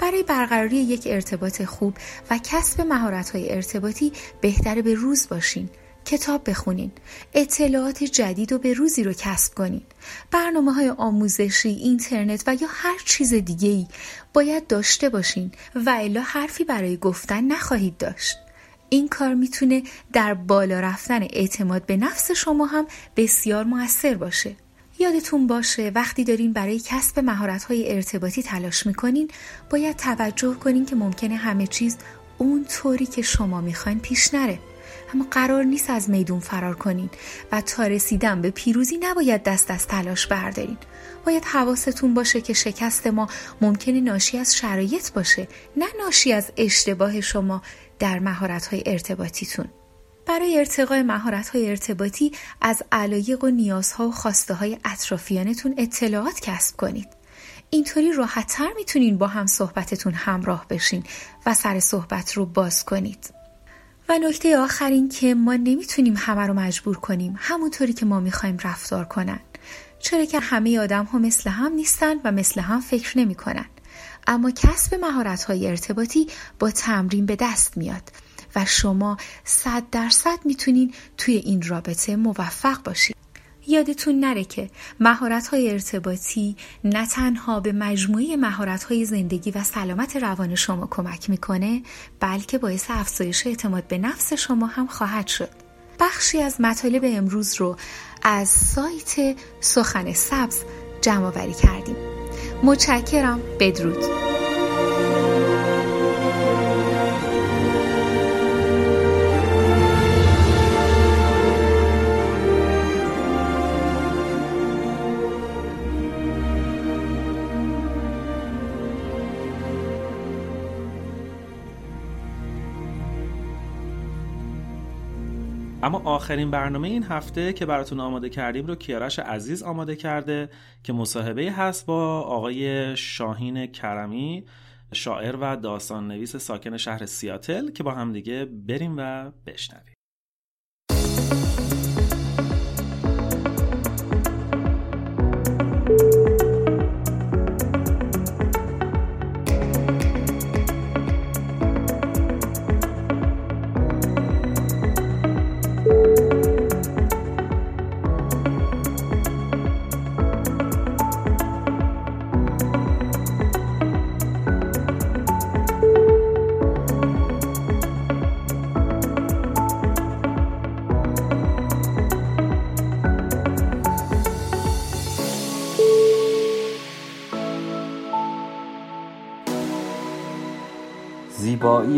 برای برقراری یک ارتباط خوب و کسب مهارت های ارتباطی بهتره به روز باشین. کتاب بخونین. اطلاعات جدید و به روزی رو کسب کنین. برنامه های آموزشی اینترنت و یا هر چیز دیگه ای باید داشته باشین و الا حرفی برای گفتن نخواهید داشت. این کار می‌تونه در بالا رفتن اعتماد به نفس شما هم بسیار موثر باشه. یادتون باشه وقتی دارین برای کسب مهارت‌های ارتباطی تلاش می‌کنین باید توجه کنین که ممکنه همه چیز اون طوری که شما می‌خواین پیش نره. اما قرار نیست از میدون فرار کنین و تا رسیدن به پیروزی نباید دست از تلاش بردارین. باید حواستون باشه که شکست ما ممکنه ناشی از شرایط باشه نه ناشی از اشتباه شما در مهارت‌های ارتباطیتون. برای ارتقای مهارت های ارتباطی از علایق و نیازها و خواسته های اطرافیانتون اطلاعات کسب کنید. اینطوری راحتتر می‌تونین با هم صحبتتون همراه بشین و سر صحبت رو باز کنید. و نکته آخر این که ما نمی‌تونیم همه رو مجبور کنیم همونطوری که ما می‌خوایم رفتار کنن. چرا که همه آدم ها مثل هم نیستن و مثل هم فکر نمی کنن. اما کسب مهارت های ارتباطی با تمرین به دست میاد و شما صد درصد می‌تونین توی این رابطه موفق باشید. یادتون نره که مهارت های ارتباطی نه تنها به مجموعه مهارت های زندگی و سلامت روان شما کمک می‌کنه بلکه باعث افزایش اعتماد به نفس شما هم خواهد شد. بخشی از مطالب امروز رو از سایت سخن سبز جمع کردیم متشکرم بدرود اما آخرین برنامه این هفته که براتون آماده کردیم رو کیارش عزیز آماده کرده که مصاحبه هست با آقای شاهین کرمی شاعر و داستان نویس ساکن شهر سیاتل که با همدیگه بریم و بشنویم.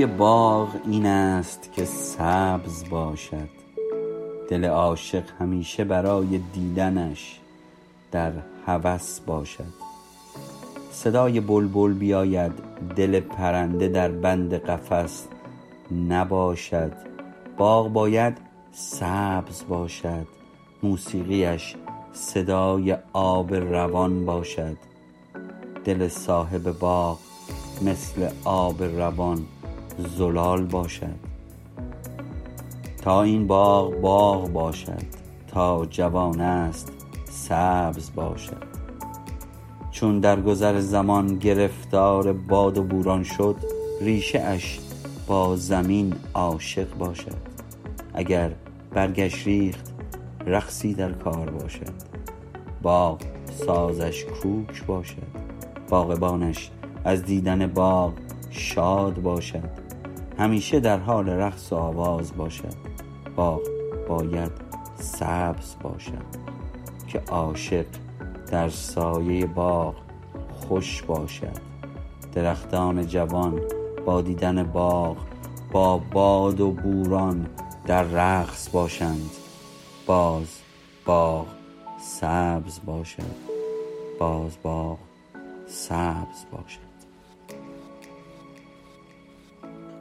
باغ این است که سبز باشد. دل عاشق همیشه برای دیدنش در هوس باشد. صدای بلبل بیاید دل پرنده در بند قفس نباشد. باغ باید سبز باشد موسیقیش صدای آب روان باشد. دل صاحب باغ مثل آب روان زلال باشد. تا این باغ باغ باشد تا جوان است سبز باشد. چون در گذر زمان گرفتار باد و بوران شد ریشه اش با زمین عاشق باشد. اگر برگش ریخت رقصی در کار باشد. باغ سازش کوک باشد. باغبانش از دیدن باغ شاد باشد. همیشه در حال رقص و آواز باشد باغ باید سبز باشد که عاشق در سایه باغ خوش باشد. درختان جوان با دیدن باغ با باد و بوران در رقص باشند. باز باغ سبز باشد. باز باغ سبز باشد.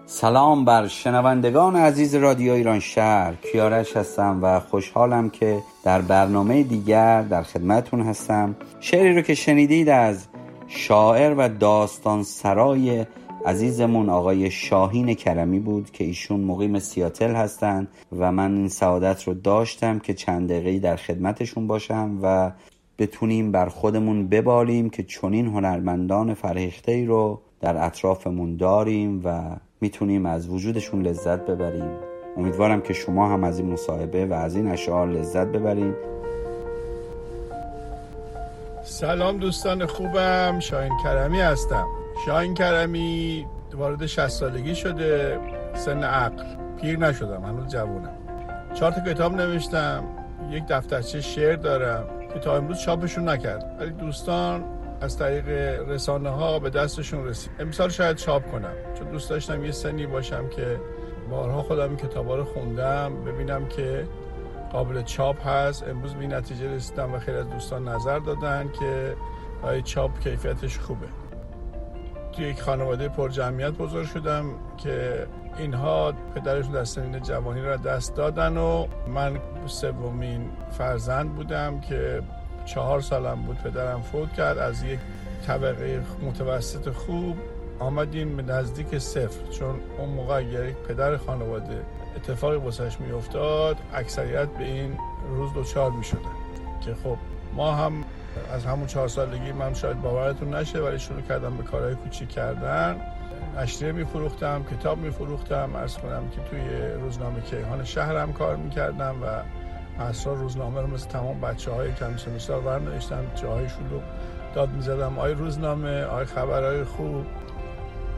سلام بر شنوندگان عزیز رادیو ایران شهر. کیارش هستم و خوشحالم که در برنامه دیگر در خدمتون هستم. شعری رو که شنیدید از شاعر و داستان سرای عزیزمون آقای شاهین کرمی بود که ایشون مقیم سیاتل هستند و من این سعادت رو داشتم که چند دقیقه در خدمتشون باشم و بتونیم بر خودمون ببالیم که چنین هنرمندان فرهیخته رو در اطرافمون داریم و می‌تونیم از وجودشون لذت ببریم. امیدوارم که شما هم از این مصاحبه و از این اشعار لذت ببرید سلام دوستان خوبم شاین کرمی هستم. شاین کرمی وارد 60 سالگی شده سن عقل. پیر نشدم هنوز جوونم. چهار تا کتاب نوشتم یک دفترچه شعر دارم که تا امروز چاپشون نکرد ولی دوستان از طریق رسانه ها به دستشون رسید. امسال شاید چاپ کنم. چون دوست داشتم یه سنی باشم که بارها خودم کتابا رو خوندم ببینم که قابل چاپ هست. امروز به نتیجه رسیدم و خیلی از دوستان نظر دادن که های چاپ کیفیتش خوبه. توی یک خانواده پر جمعیت بزرگ شدم که اینها پدرشون در سنین جوانی را دست دادن و من سومین فرزند بودم که چهار سالم بود پدرم فوت کرد. از یک طبقه متوسط خوب آمدیم به نزدیک صفر. چون اون موقع اگر یک پدر خانواده اتفاقی واسش میافتاد اکثریت به این روز دوچار می شدن که خب ما هم از همون چهار سالگی من شاید باورتون نشه ولی شروع کردم به کارهای کوچیک کردن. نشریه میفروختم کتاب میفروختم. ارز کنم که توی روزنامه کیهان شهرم کار می‌کردم و اسرار روزنامه رو مثل تمام بچه های کم سنوسار برنوشتم جاهایشون رو داد می‌زدم. آی روزنامه آی خبرهای خوب.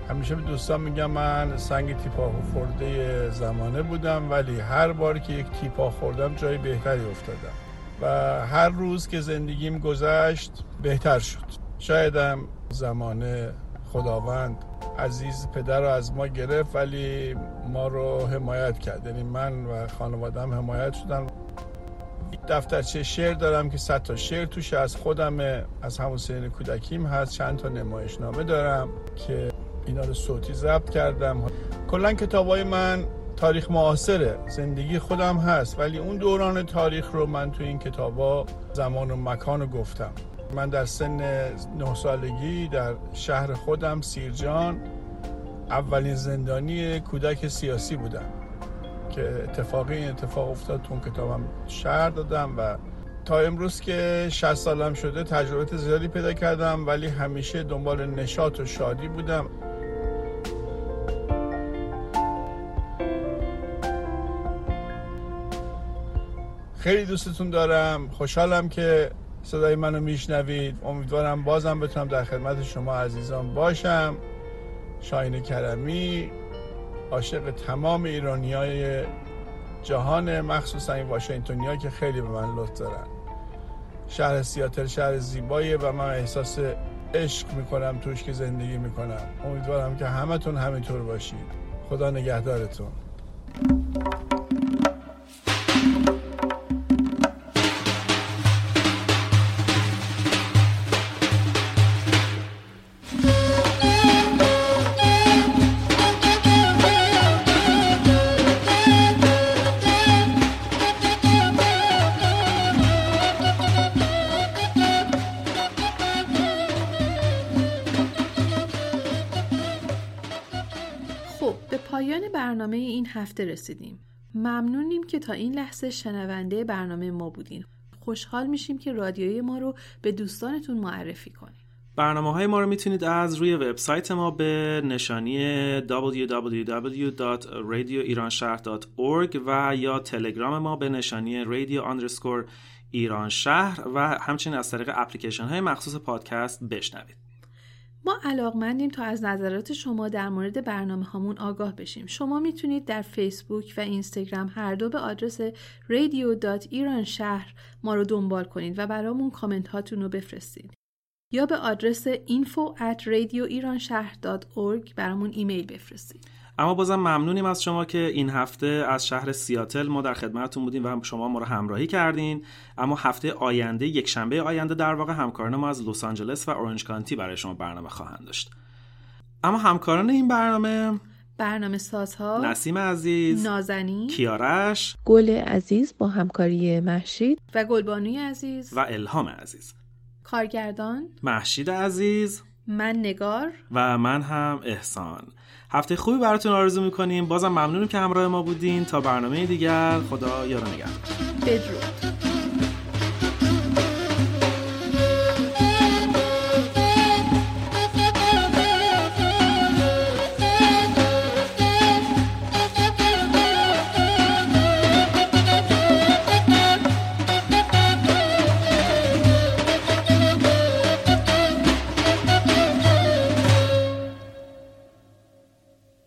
همیشه به دوستان میگم من سنگ تیپا خورده زمانه بودم ولی هر بار که یک تیپا خوردم جای بهتری افتادم و هر روز که زندگیم گذشت بهتر شد. شایدم زمانه خداوند عزیز پدر رو از ما گرفت ولی ما رو حمایت کرد. یعنی من و خانوادم حمایت شدن. دفترچه شعر دارم که صد تا شعر توش از خودم از همون سین کودکیم هست. چند تا نمایشنامه دارم که اینا رو صوتی ضبط کردم. کلا کتابای من تاریخ معاصره. زندگی خودم هست. ولی اون دوران تاریخ رو من تو این کتابا زمان و مکان رو گفتم. من در سن نه سالگی در شهر خودم سیرجان اولین زندانی کودک سیاسی بودم. که اتفاقی این اتفاق افتاد تو اون کتابم شهر دادم و تا امروز که 60 سالم شده تجربه زیادی پیدا کردم ولی همیشه دنبال نشاط و شادی بودم. خیلی دوستتون دارم خوشحالم که صدای منو میشنوید. امیدوارم بازم بتونم در خدمت شما عزیزان باشم. شاین کرمی عاشق تمام ایرانی های جهان مخصوصا این واشنگتونیا که خیلی به من لطف دارن. شهر سیاتل شهر زیباییه و من احساس عشق می‌کنم توش که زندگی می‌کنم. امیدوارم که همتون همینطور باشید خدا نگهدارتون. برنامه این هفته رسیدیم. ممنونیم که تا این لحظه شنونده برنامه ما بودین. خوشحال میشیم که رادیوی ما رو به دوستانتون معرفی کنیم. برنامه های ما رو می‌تونید از روی وبسایت ما به نشانی www.radioiranshahr.org و یا تلگرام ما به نشانی underscore ایران شهر و همچنین از طریق اپلیکیشن های مخصوص پادکست بشنوید. ما علاقمندیم تا از نظرات شما در مورد برنامه هامون آگاه بشیم. شما می‌تونید در فیسبوک و اینستاگرام هر دو به آدرس radio.iran شهر ما رو دنبال کنید و برامون کامنت هاتون رو بفرستید. یا به آدرس info at radioiranshahr.org برامون ایمیل بفرستید. اما بازم ممنونیم از شما که این هفته از شهر سیاتل ما در خدمتتون بودیم و شما ما رو همراهی کردین. اما هفته آینده یک شنبه آینده در واقع همکاران ما از لس آنجلس و اورنج کانتی برای شما برنامه خواهند داشت. اما همکاران این برنامه برنامه سازها نسیم عزیز نازنی کیارش گل عزیز با همکاری محشید و گلبانوی عزیز. و الهام عزیز. کارگردان محشید عزیز. من نگار. و من هم احسان. هفته خوبی براتون آرزو می‌کنیم. بازم ممنونیم که همراه ما بودین. تا برنامه دیگر خدا یار نگهدار بدرود.